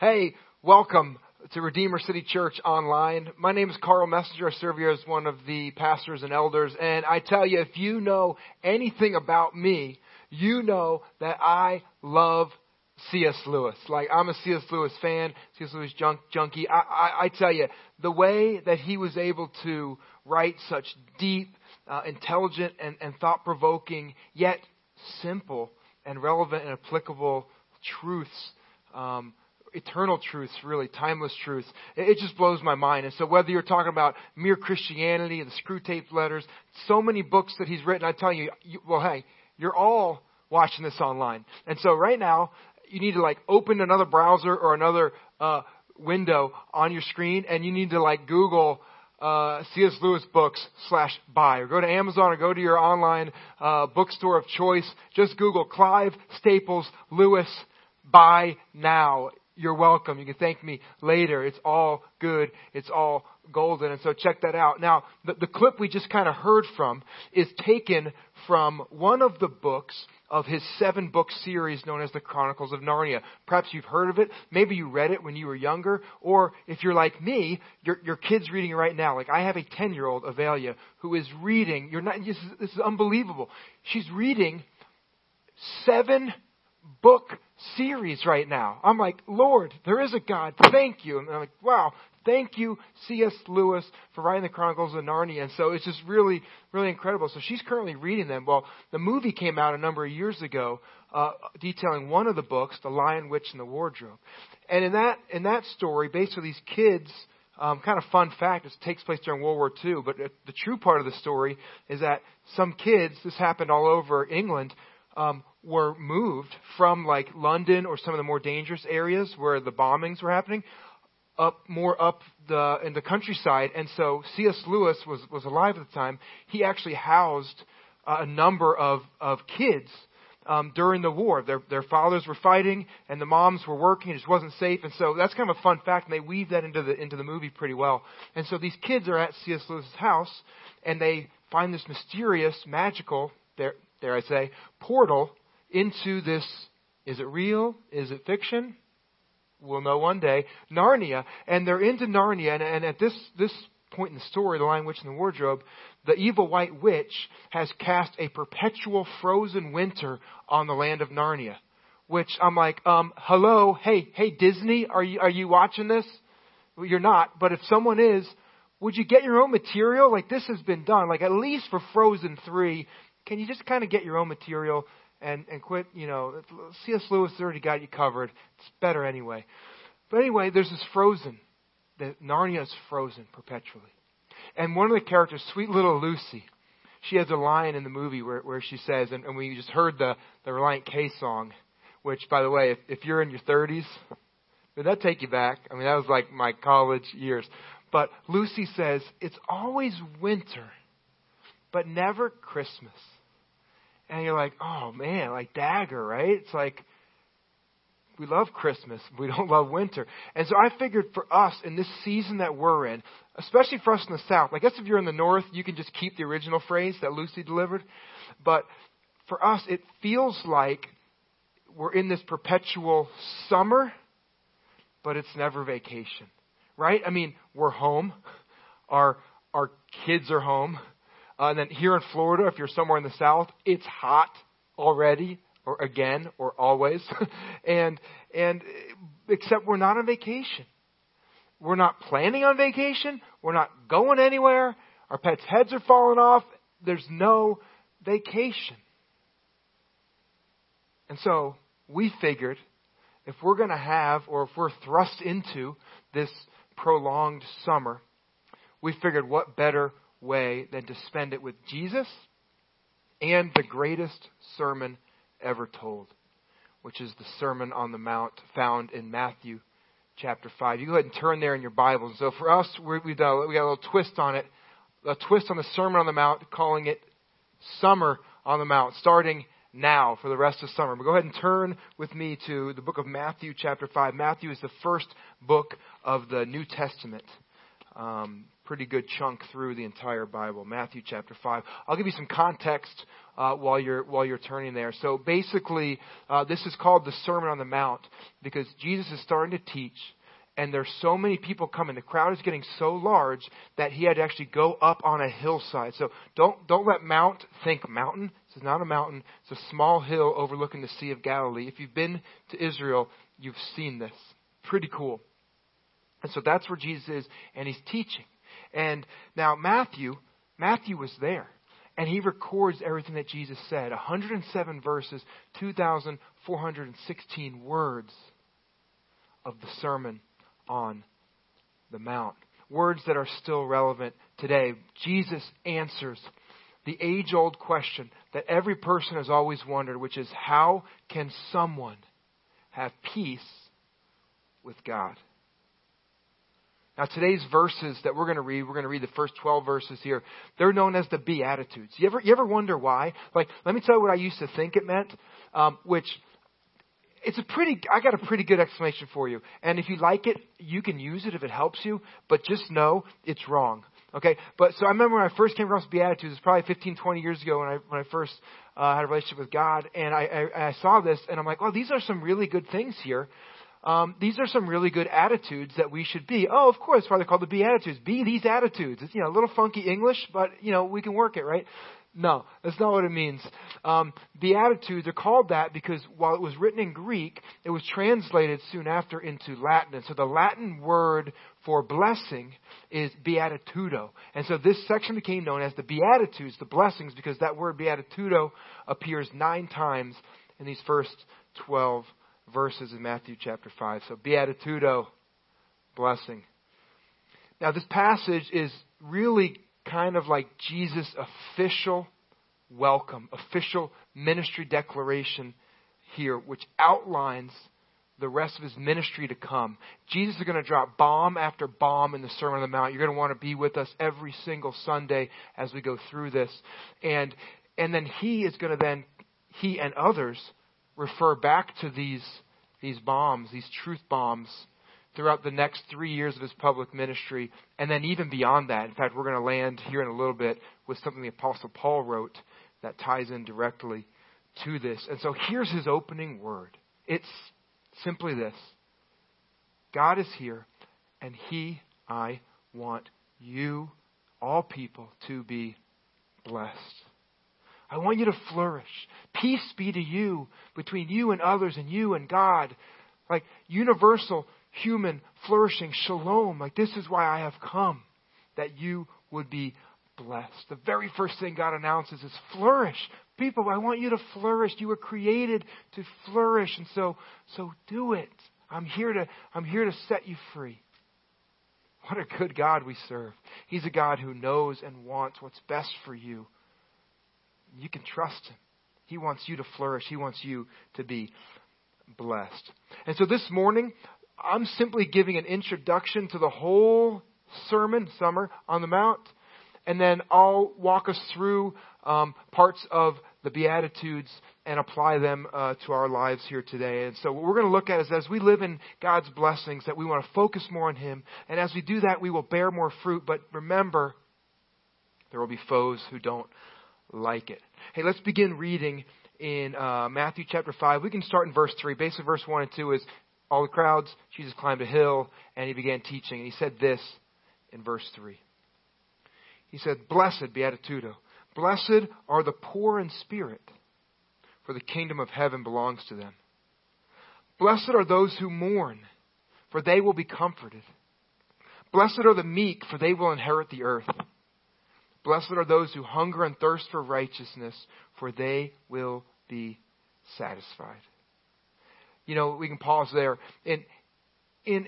Hey, welcome to Redeemer City Church Online. My name is Carl Messenger. I serve here as one of the pastors and elders. And I tell you, if you know anything about me, you know that I love C.S. Lewis. Like, I'm a C.S. Lewis fan, C.S. Lewis junk, junkie. I, I, I tell you, the way that he was able to write such deep, uh, intelligent, and, and thought provoking, yet simple and relevant and applicable truths um, eternal truths, really, timeless truths. It, just blows my mind. And so whether you're talking about mere Christianity, and the Screwtape letters, so many books that he's written, I tell you, you, well, hey, you're all watching this online. And so right now, you need to like open another browser or another uh, window on your screen, and you need to like Google uh, C.S. Lewis books slash buy, or go to Amazon, or go to your online uh, bookstore of choice. Just Google Clive Staples Lewis buy now. You're welcome. You can thank me later. It's all good. It's all golden. And so check that out. Now, the, the clip we just kind of heard from is taken from one of the books of his seven book series known as the Chronicles of Narnia. Perhaps you've heard of it. Maybe you read it when you were younger. Or if you're like me, your, your kid's reading it right now. Like I have a 10 year old, Avelia, who is reading. You're not, this is, this is unbelievable. She's reading seven book series right now. I'm like, Lord, there is a God. Thank you. And I'm like, wow, thank you, C.S. Lewis, for writing the Chronicles of Narnia. And so it's just really, really incredible. So she's currently reading them. Well, the movie came out a number of years ago, uh, detailing one of the books, The Lion, Witch, and the Wardrobe. And in that, in that story, basically these kids, um, kind of fun fact, it takes place during World War II, but the true part of the story is that some kids, this happened all over England, um, were moved from like London or some of the more dangerous areas where the bombings were happening up more up the in the countryside and so C.S. Lewis was was alive at the time he actually housed uh, a number of of kids um, during the war their their fathers were fighting and the moms were working it just wasn't safe and so that's kind of a fun fact and they weave that into the into the movie pretty well and so these kids are at C.S. Lewis's house and they find this mysterious magical there dare I say portal into this is it real? Is it fiction? We'll know one day. Narnia, and they're into Narnia, and, and at this this point in the story, the Lion, Witch, and the Wardrobe, the evil white witch has cast a perpetual frozen winter on the land of Narnia. Which I'm like, um, hello, hey, hey, Disney, are you are you watching this? Well, you're not, but if someone is, would you get your own material? Like this has been done. Like at least for Frozen three, can you just kind of get your own material? and and quit. You know, C.S. Lewis already got you covered. It's better anyway. But anyway, there's this frozen. That Narnia is frozen perpetually. And one of the characters, sweet little Lucy, she has a line in the movie where, where she says, and, and we just heard the, the Relient K song, which, by the way, if, if you're in your 30s, did that take you back? I mean, that was like my college years. But Lucy says, it's always winter, but never Christmas and you're like, oh man, like dagger, right? It's like we love Christmas, we don't love winter. And so I figured for us in this season that we're in, especially for us in the South, I guess if you're in the North, you can just keep the original phrase that Lucy delivered. But for us, it feels like we're in this perpetual summer, but it's never vacation, right? I mean, we're home. Our, our kids are home. Uh, and then here in Florida, if you're somewhere in the South, it's hot already, or again, or always. and and except we're not on vacation. We're not planning on vacation. We're not going anywhere. Our pets' heads are falling off. There's no vacation. And so we figured if we're going to have, or if we're thrust into this prolonged summer, we figured what better way than to spend it with Jesus and the greatest sermon ever told, which is the Sermon on the Mount found in Matthew chapter 5. You go ahead and turn there in your Bibles. So for us, we've done, we got a little twist on it, a twist on the Sermon on the Mount, calling it Summer on the Mount, starting now for the rest of summer. But go ahead and turn with me to the book of Matthew, chapter 5. Matthew is the first book of the New Testament. Um, pretty good chunk through the entire Bible, Matthew chapter 5. I'll give you some context uh, while you're while you're turning there. So basically, uh, this is called the Sermon on the Mount because Jesus is starting to teach, and there's so many people coming. The crowd is getting so large that he had to actually go up on a hillside. So don't don't let Mount think mountain. This is not a mountain. It's a small hill overlooking the Sea of Galilee. If you've been to Israel, you've seen this. Pretty cool. And so that's where Jesus is, and he's teaching. And now Matthew, Matthew was there. And he records everything that Jesus said 107 verses, 2,416 words of the Sermon on the Mount. Words that are still relevant today. Jesus answers the age old question that every person has always wondered, which is how can someone have peace with God? Now, today's verses that we're going to read, we're going to read the first 12 verses here. They're known as the Beatitudes. You ever, you ever wonder why? Like, let me tell you what I used to think it meant, um, which it's a pretty, I got a pretty good explanation for you. And if you like it, you can use it if it helps you, but just know it's wrong. Okay? But, so I remember when I first came across Beatitudes, it was probably 15, 20 years ago when I, when I first uh, had a relationship with God, and I, I, I saw this, and I'm like, well, these are some really good things here um, these are some really good attitudes that we should be. Oh, of course, why they're called the Beatitudes. Be these attitudes. It's you know a little funky English, but you know we can work it, right? No, that's not what it means. Um, Beatitudes are called that because while it was written in Greek, it was translated soon after into Latin. And so the Latin word for blessing is beatitudo. And so this section became known as the Beatitudes, the blessings, because that word beatitudo appears nine times in these first 12 verses in Matthew chapter 5. So, beatitudo, blessing. Now, this passage is really kind of like Jesus' official welcome, official ministry declaration here, which outlines the rest of his ministry to come. Jesus is going to drop bomb after bomb in the Sermon on the Mount. You're going to want to be with us every single Sunday as we go through this. And and then he is going to then he and others refer back to these, these bombs, these truth bombs, throughout the next three years of his public ministry, and then even beyond that. In fact, we're going to land here in a little bit with something the Apostle Paul wrote that ties in directly to this. And so here's his opening word it's simply this God is here, and he, I, want you, all people, to be blessed. I want you to flourish. Peace be to you between you and others and you and God. Like universal human flourishing, shalom. Like this is why I have come, that you would be blessed. The very first thing God announces is flourish. People, I want you to flourish. You were created to flourish. And so, so do it. I'm here to, I'm here to set you free. What a good God we serve. He's a God who knows and wants what's best for you. You can trust Him. He wants you to flourish. He wants you to be blessed. And so this morning, I'm simply giving an introduction to the whole sermon, Summer on the Mount, and then I'll walk us through um, parts of the Beatitudes and apply them uh, to our lives here today. And so what we're going to look at is as we live in God's blessings, that we want to focus more on Him. And as we do that, we will bear more fruit. But remember, there will be foes who don't like it. Hey, let's begin reading in uh, Matthew chapter 5. We can start in verse 3. Basically, verse 1 and 2 is all the crowds, Jesus climbed a hill, and he began teaching. And he said this in verse 3. He said, Blessed, beatitudo, blessed are the poor in spirit, for the kingdom of heaven belongs to them. Blessed are those who mourn, for they will be comforted. Blessed are the meek, for they will inherit the earth. Blessed are those who hunger and thirst for righteousness, for they will be satisfied. You know, we can pause there. In, in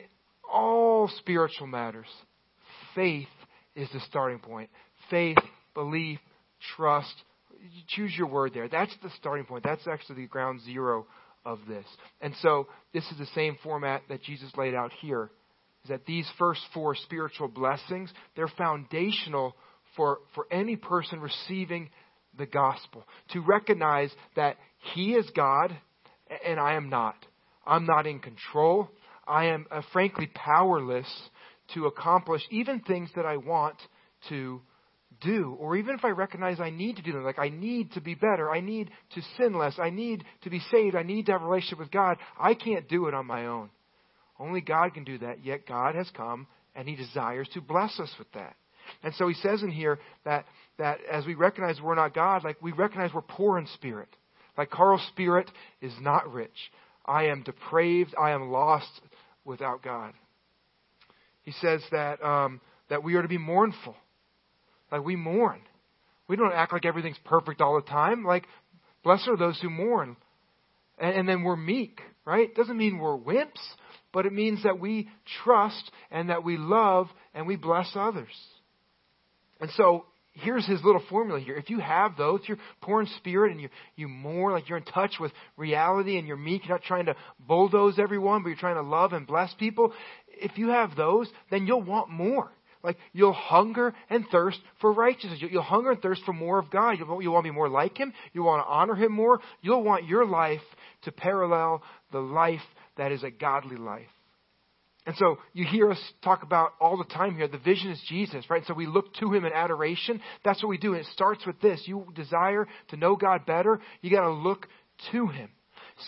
all spiritual matters, faith is the starting point. Faith, belief, trust. You choose your word there. That's the starting point. That's actually the ground zero of this. And so, this is the same format that Jesus laid out here. Is that these first four spiritual blessings, they're foundational for, for any person receiving the gospel. To recognize that He is God and I am not. I'm not in control. I am uh, frankly powerless to accomplish even things that I want to do, or even if I recognize I need to do them, like I need to be better, I need to sin less, I need to be saved, I need to have a relationship with God, I can't do it on my own. Only God can do that, yet God has come and He desires to bless us with that. And so He says in here that, that as we recognize we're not God, like we recognize we're poor in spirit. Like Carl's spirit is not rich. I am depraved, I am lost without God. He says that, um, that we are to be mournful like we mourn. We don't act like everything's perfect all the time. Like, blessed are those who mourn. And, and then we're meek, right? Doesn't mean we're wimps, but it means that we trust and that we love and we bless others. And so here's his little formula here. If you have those, you're poor in spirit and you, you mourn, like you're in touch with reality and you're meek, you're not trying to bulldoze everyone, but you're trying to love and bless people. If you have those, then you'll want more. Like you'll hunger and thirst for righteousness. You'll hunger and thirst for more of God. You'll, you'll want to be more like Him. You want to honor Him more. You'll want your life to parallel the life that is a godly life. And so you hear us talk about all the time here, the vision is Jesus, right? So we look to Him in adoration. That's what we do. And it starts with this. You desire to know God better, you got to look to Him.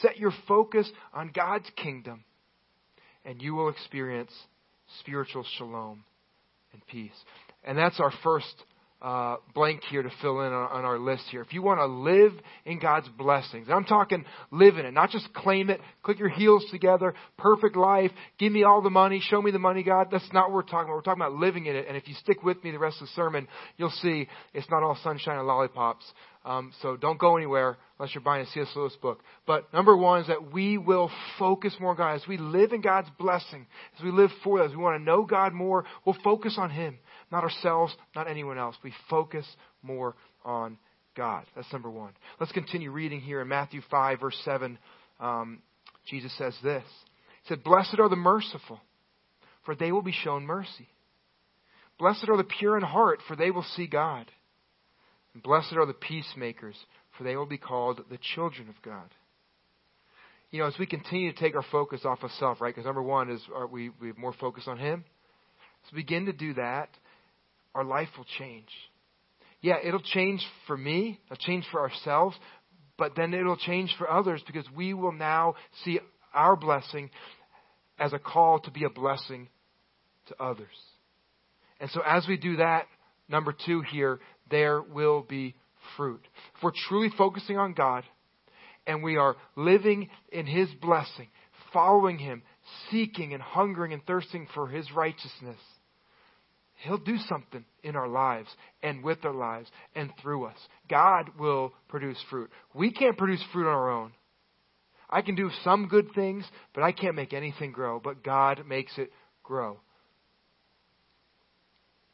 Set your focus on God's kingdom, and you will experience spiritual shalom and peace. And that's our first uh, blank here to fill in on, on, our list here. If you want to live in God's blessings, And I'm talking live in it, not just claim it, click your heels together, perfect life, give me all the money, show me the money, God. That's not what we're talking about. We're talking about living in it. And if you stick with me the rest of the sermon, you'll see it's not all sunshine and lollipops. Um, so don't go anywhere unless you're buying a C.S. Lewis book. But number one is that we will focus more on God. As we live in God's blessing, as we live for that, as we want to know God more, we'll focus on Him, not ourselves, not anyone else. We focus more on God. That's number one. Let's continue reading here in Matthew 5, verse 7. Um, Jesus says this He said, Blessed are the merciful, for they will be shown mercy. Blessed are the pure in heart, for they will see God. And blessed are the peacemakers, for they will be called the children of God. You know, as we continue to take our focus off of self, right? Because number one is we, we have more focus on Him. We begin to do that, our life will change. Yeah, it'll change for me, it'll change for ourselves, but then it'll change for others because we will now see our blessing as a call to be a blessing to others. And so as we do that, number two here, there will be fruit. If we're truly focusing on God and we are living in His blessing, following Him, seeking and hungering and thirsting for His righteousness, He'll do something in our lives and with our lives and through us. God will produce fruit. We can't produce fruit on our own. I can do some good things, but I can't make anything grow. But God makes it grow.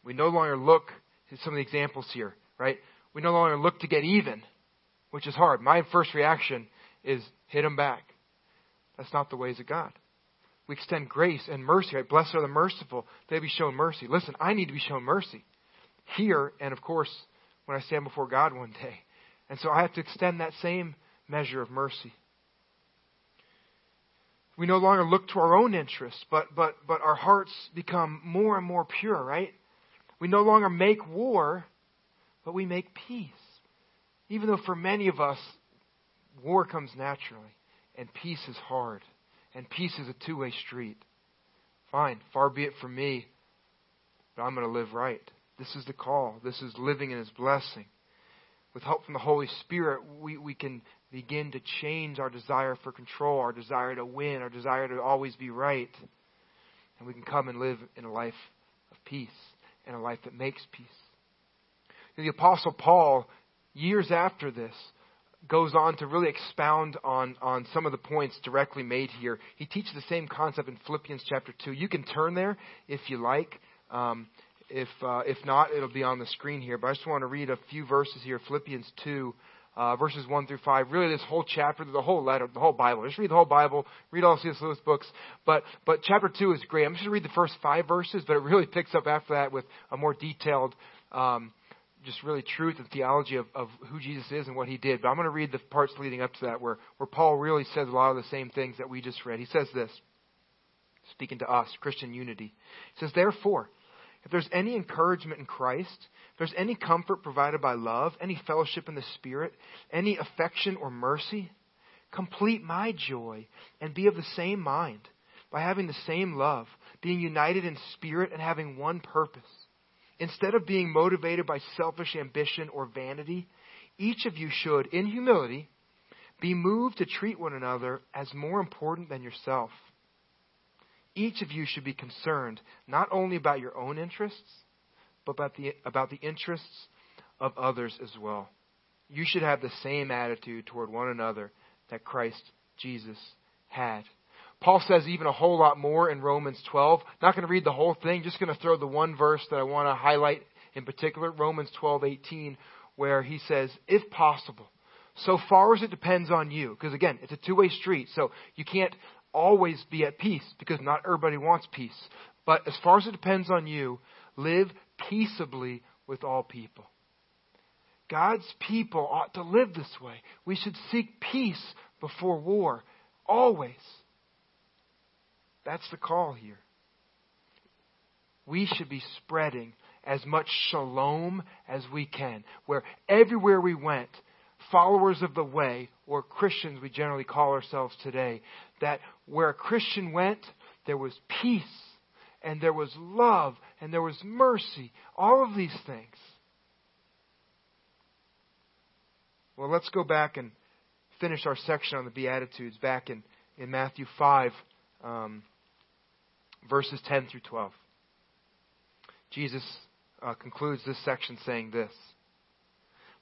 We no longer look at some of the examples here, right? We no longer look to get even, which is hard. My first reaction is hit them back. That's not the ways of God. We extend grace and mercy, right? Blessed are the merciful. They be shown mercy. Listen, I need to be shown mercy here, and of course, when I stand before God one day. And so I have to extend that same measure of mercy. We no longer look to our own interests, but, but, but our hearts become more and more pure, right? We no longer make war, but we make peace. Even though for many of us, war comes naturally, and peace is hard, and peace is a two way street. Fine, far be it from me, but I'm going to live right. This is the call. This is living in His blessing. With help from the Holy Spirit, we, we can begin to change our desire for control, our desire to win, our desire to always be right. And we can come and live in a life of peace and a life that makes peace. The Apostle Paul, years after this, goes on to really expound on, on some of the points directly made here. He teaches the same concept in Philippians chapter 2. You can turn there if you like. Um, if, uh, if not, it'll be on the screen here. But I just want to read a few verses here. Philippians 2, uh, verses 1 through 5. Really, this whole chapter, the whole letter, the whole Bible. Just read the whole Bible, read all C.S. Lewis books. But, but chapter 2 is great. I'm just going to read the first five verses, but it really picks up after that with a more detailed, um, just really truth and theology of, of who Jesus is and what he did. But I'm going to read the parts leading up to that where, where Paul really says a lot of the same things that we just read. He says this speaking to us, Christian unity. He says, Therefore, if there's any encouragement in Christ, if there's any comfort provided by love, any fellowship in the Spirit, any affection or mercy, complete my joy and be of the same mind by having the same love, being united in spirit and having one purpose. Instead of being motivated by selfish ambition or vanity, each of you should, in humility, be moved to treat one another as more important than yourself. Each of you should be concerned not only about your own interests, but about the, about the interests of others as well. You should have the same attitude toward one another that Christ Jesus had. Paul says even a whole lot more in Romans 12. Not going to read the whole thing, just going to throw the one verse that I want to highlight in particular, Romans 12:18, where he says, "If possible, so far as it depends on you, because again, it's a two-way street, so you can't always be at peace because not everybody wants peace. But as far as it depends on you, live peaceably with all people. God's people ought to live this way. We should seek peace before war, always. That's the call here. We should be spreading as much shalom as we can, where everywhere we went, followers of the way, or Christians we generally call ourselves today, that where a Christian went, there was peace, and there was love, and there was mercy, all of these things. Well, let's go back and finish our section on the Beatitudes back in, in Matthew 5, um, verses 10 through 12. Jesus uh, concludes this section saying this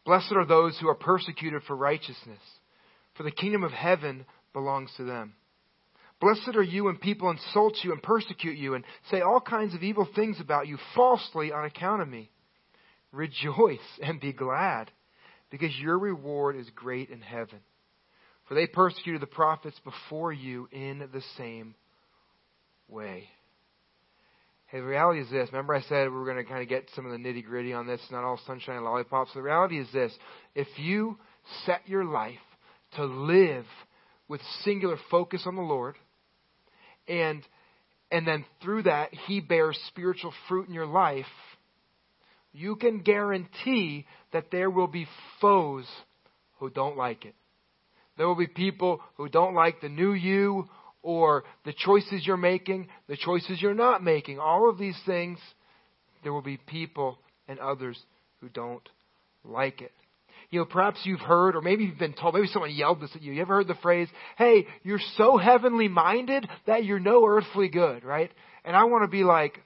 Blessed are those who are persecuted for righteousness, for the kingdom of heaven belongs to them. Blessed are you when people insult you and persecute you and say all kinds of evil things about you falsely on account of me. Rejoice and be glad, because your reward is great in heaven. For they persecuted the prophets before you in the same way. Hey, the reality is this. Remember, I said we were going to kind of get some of the nitty gritty on this, not all sunshine and lollipops. The reality is this. If you set your life to live with singular focus on the Lord, and and then through that he bears spiritual fruit in your life, you can guarantee that there will be foes who don't like it. There will be people who don't like the new you or the choices you're making, the choices you're not making, all of these things, there will be people and others who don't like it. You know, perhaps you've heard, or maybe you've been told, maybe someone yelled this at you. You ever heard the phrase, hey, you're so heavenly minded that you're no earthly good, right? And I want to be like,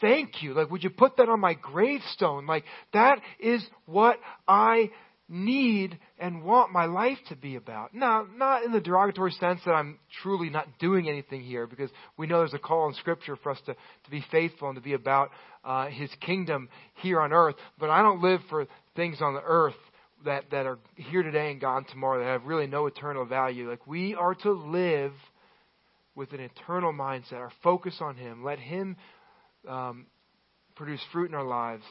thank you. Like, would you put that on my gravestone? Like, that is what I need and want my life to be about. Now, not in the derogatory sense that I'm truly not doing anything here, because we know there's a call in Scripture for us to, to be faithful and to be about uh, His kingdom here on earth. But I don't live for things on the earth that, that are here today and gone tomorrow that have really no eternal value. Like, we are to live with an eternal mindset, our focus on Him. Let Him um, produce fruit in our lives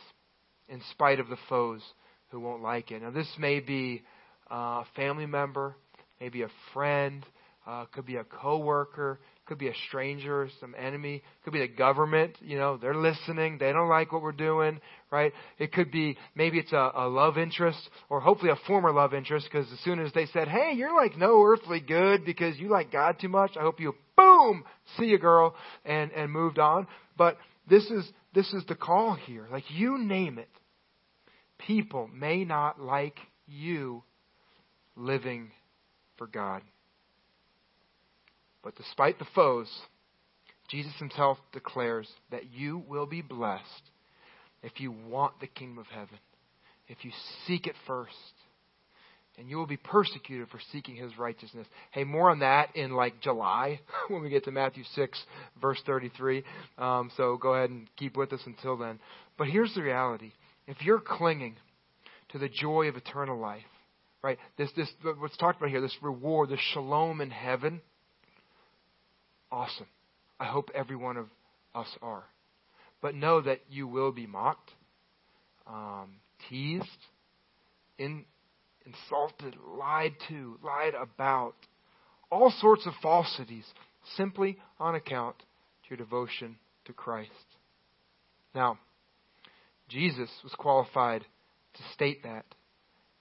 in spite of the foes who won't like it. Now, this may be a family member, maybe a friend, uh, could be a coworker, could be a stranger, some enemy, could be the government. You know, they're listening, they don't like what we're doing, right? It could be maybe it's a, a love interest, or hopefully a former love interest, because as soon as they said, "Hey, you're like no earthly good because you like God too much," I hope you boom, see you, girl, and and moved on. But this is this is the call here. Like you name it people may not like you living for God. But despite the foes, Jesus himself declares that you will be blessed if you want the kingdom of heaven, if you seek it first. And you will be persecuted for seeking his righteousness. Hey, more on that in like July when we get to Matthew 6, verse 33. Um, so go ahead and keep with us until then. But here's the reality if you're clinging to the joy of eternal life, right? This, this, what's talked about here, this reward, this shalom in heaven, awesome. I hope every one of us are. But know that you will be mocked, um, teased, in, insulted, lied to, lied about, all sorts of falsities simply on account of your devotion to Christ. Now, Jesus was qualified to state that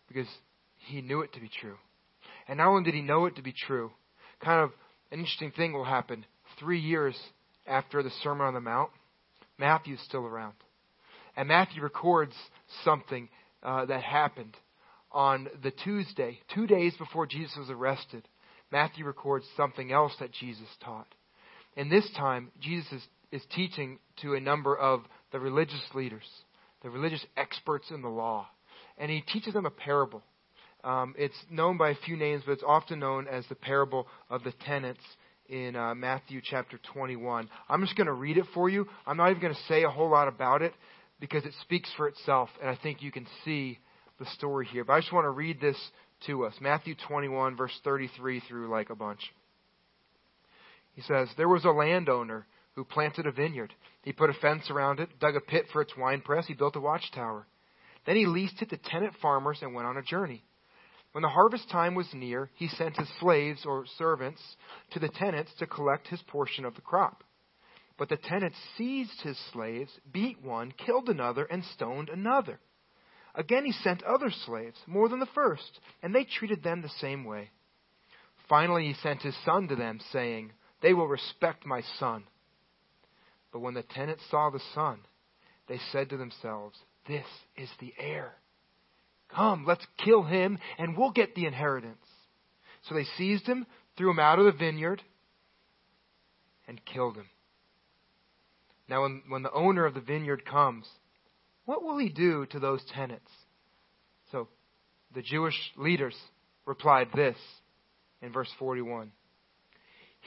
because he knew it to be true. And not only did he know it to be true, kind of an interesting thing will happen. Three years after the Sermon on the Mount, Matthew's still around. And Matthew records something uh, that happened on the Tuesday, two days before Jesus was arrested. Matthew records something else that Jesus taught. And this time, Jesus is, is teaching to a number of the religious leaders, the religious experts in the law. And he teaches them a parable. Um, it's known by a few names, but it's often known as the parable of the tenants in uh, Matthew chapter 21. I'm just going to read it for you. I'm not even going to say a whole lot about it because it speaks for itself, and I think you can see the story here. But I just want to read this to us Matthew 21, verse 33 through like a bunch. He says, There was a landowner who planted a vineyard. He put a fence around it, dug a pit for its winepress, he built a watchtower. Then he leased it to tenant farmers and went on a journey. When the harvest time was near, he sent his slaves or servants to the tenants to collect his portion of the crop. But the tenants seized his slaves, beat one, killed another, and stoned another. Again he sent other slaves, more than the first, and they treated them the same way. Finally he sent his son to them, saying, They will respect my son. But when the tenants saw the son, they said to themselves, This is the heir. Come, let's kill him, and we'll get the inheritance. So they seized him, threw him out of the vineyard, and killed him. Now, when, when the owner of the vineyard comes, what will he do to those tenants? So the Jewish leaders replied this in verse 41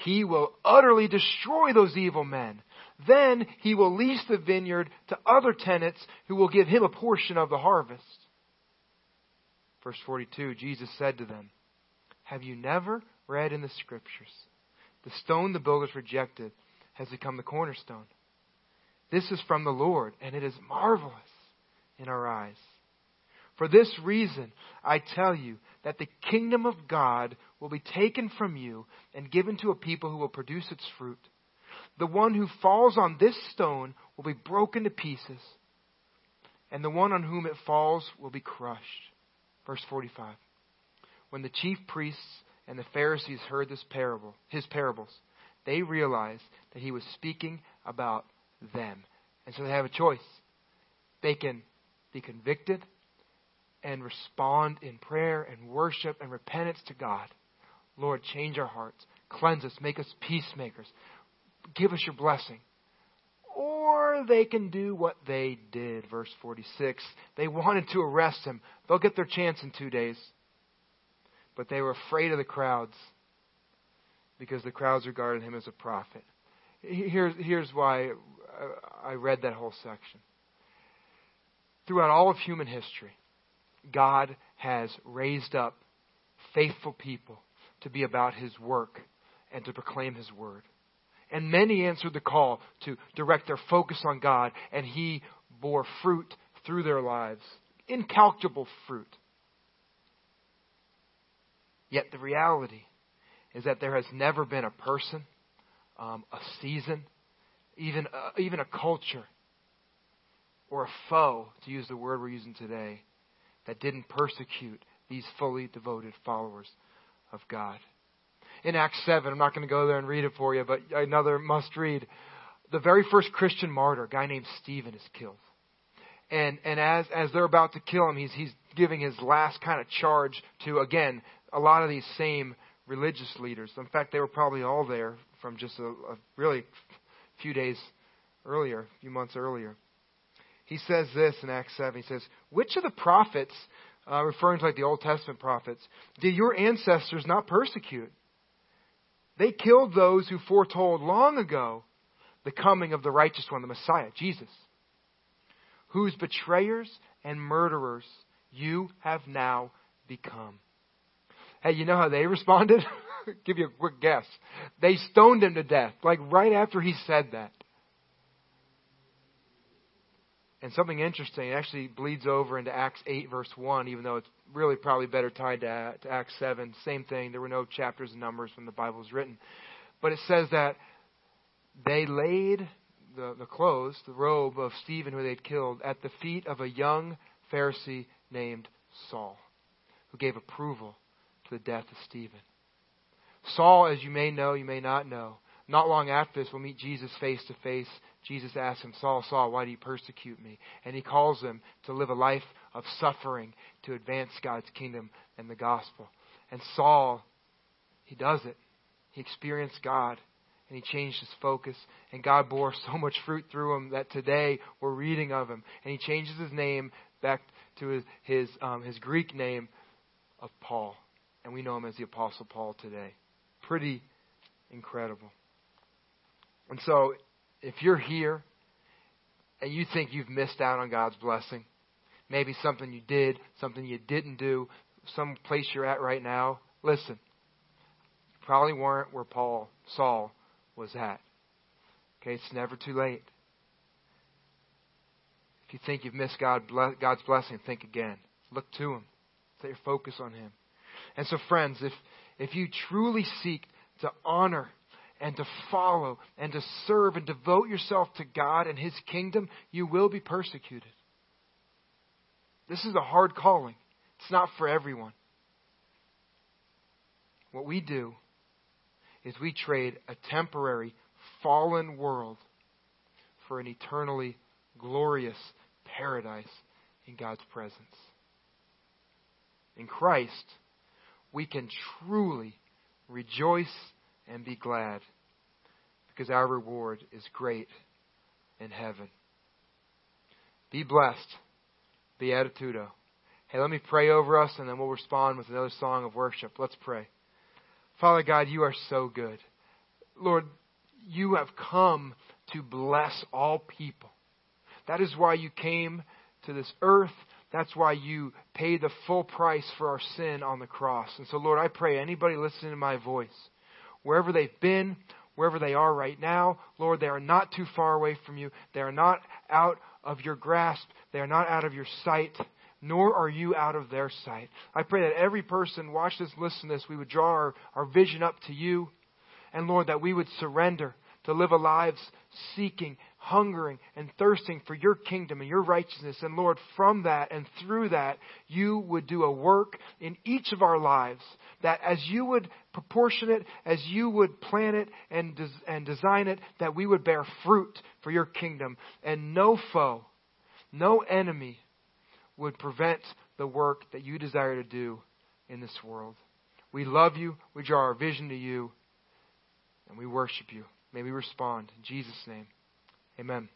He will utterly destroy those evil men. Then he will lease the vineyard to other tenants who will give him a portion of the harvest. Verse 42 Jesus said to them, Have you never read in the Scriptures? The stone the builders rejected has become the cornerstone. This is from the Lord, and it is marvelous in our eyes. For this reason, I tell you that the kingdom of God will be taken from you and given to a people who will produce its fruit. The one who falls on this stone will be broken to pieces, and the one on whom it falls will be crushed. Verse 45. When the chief priests and the Pharisees heard this parable, his parables, they realized that he was speaking about them. And so they have a choice. They can be convicted and respond in prayer and worship and repentance to God. Lord, change our hearts, cleanse us, make us peacemakers, give us your blessing. Or they can do what they did. Verse 46. They wanted to arrest him. They'll get their chance in two days. But they were afraid of the crowds because the crowds regarded him as a prophet. Here's, here's why I read that whole section throughout all of human history, God has raised up faithful people to be about His work and to proclaim His word. And many answered the call to direct their focus on God, and He bore fruit through their lives incalculable fruit. Yet the reality is that there has never been a person, um, a season, even, uh, even a culture or a foe, to use the word we're using today, that didn't persecute these fully devoted followers of God. In Acts 7, I'm not going to go there and read it for you, but another must read. The very first Christian martyr, a guy named Stephen, is killed. And, and as, as they're about to kill him, he's, he's giving his last kind of charge to, again, a lot of these same religious leaders. In fact, they were probably all there from just a, a really few days earlier, a few months earlier he says this in Acts 7. He says, Which of the prophets, uh, referring to like the Old Testament prophets, did your ancestors not persecute? They killed those who foretold long ago the coming of the righteous one, the Messiah, Jesus, whose betrayers and murderers you have now become. Hey, you know how they responded? Give you a quick guess. They stoned him to death, like right after he said that. And something interesting, it actually bleeds over into Acts 8, verse 1, even though it's really probably better tied to, to Acts 7. Same thing, there were no chapters and numbers when the Bible was written. But it says that they laid the, the clothes, the robe of Stephen, who they'd killed, at the feet of a young Pharisee named Saul, who gave approval to the death of Stephen. Saul, as you may know, you may not know, not long after this, we'll meet Jesus face to face. Jesus asks him, Saul, Saul, why do you persecute me? And he calls him to live a life of suffering to advance God's kingdom and the gospel. And Saul, he does it. He experienced God and he changed his focus. And God bore so much fruit through him that today we're reading of him. And he changes his name back to his his, um, his Greek name of Paul, and we know him as the Apostle Paul today. Pretty incredible. And so, if you're here and you think you've missed out on God's blessing, maybe something you did, something you didn't do, some place you're at right now, listen. You probably weren't where Paul, Saul, was at. Okay, it's never too late. If you think you've missed God, God's blessing, think again. Look to Him. Set your focus on Him. And so, friends, if, if you truly seek to honor and to follow and to serve and devote yourself to God and His kingdom, you will be persecuted. This is a hard calling. It's not for everyone. What we do is we trade a temporary, fallen world for an eternally glorious paradise in God's presence. In Christ, we can truly rejoice and be glad because our reward is great in heaven. Be blessed. Beatitudo. Hey, let me pray over us and then we'll respond with another song of worship. Let's pray. Father God, you are so good. Lord, you have come to bless all people. That is why you came to this earth. That's why you paid the full price for our sin on the cross. And so, Lord, I pray anybody listening to my voice, wherever they've been, wherever they are right now, Lord, they are not too far away from you. They are not out of your grasp. They are not out of your sight, nor are you out of their sight. I pray that every person watch this, listen to this, we would draw our, our vision up to you. And Lord, that we would surrender to live a lives seeking, hungering, and thirsting for your kingdom and your righteousness. And Lord, from that and through that, you would do a work in each of our lives that as you would proportion it, as you would plan it and, des- and design it, that we would bear fruit for your kingdom. And no foe, no enemy would prevent the work that you desire to do in this world. We love you. We draw our vision to you. And we worship you. May we respond. In Jesus' name, amen.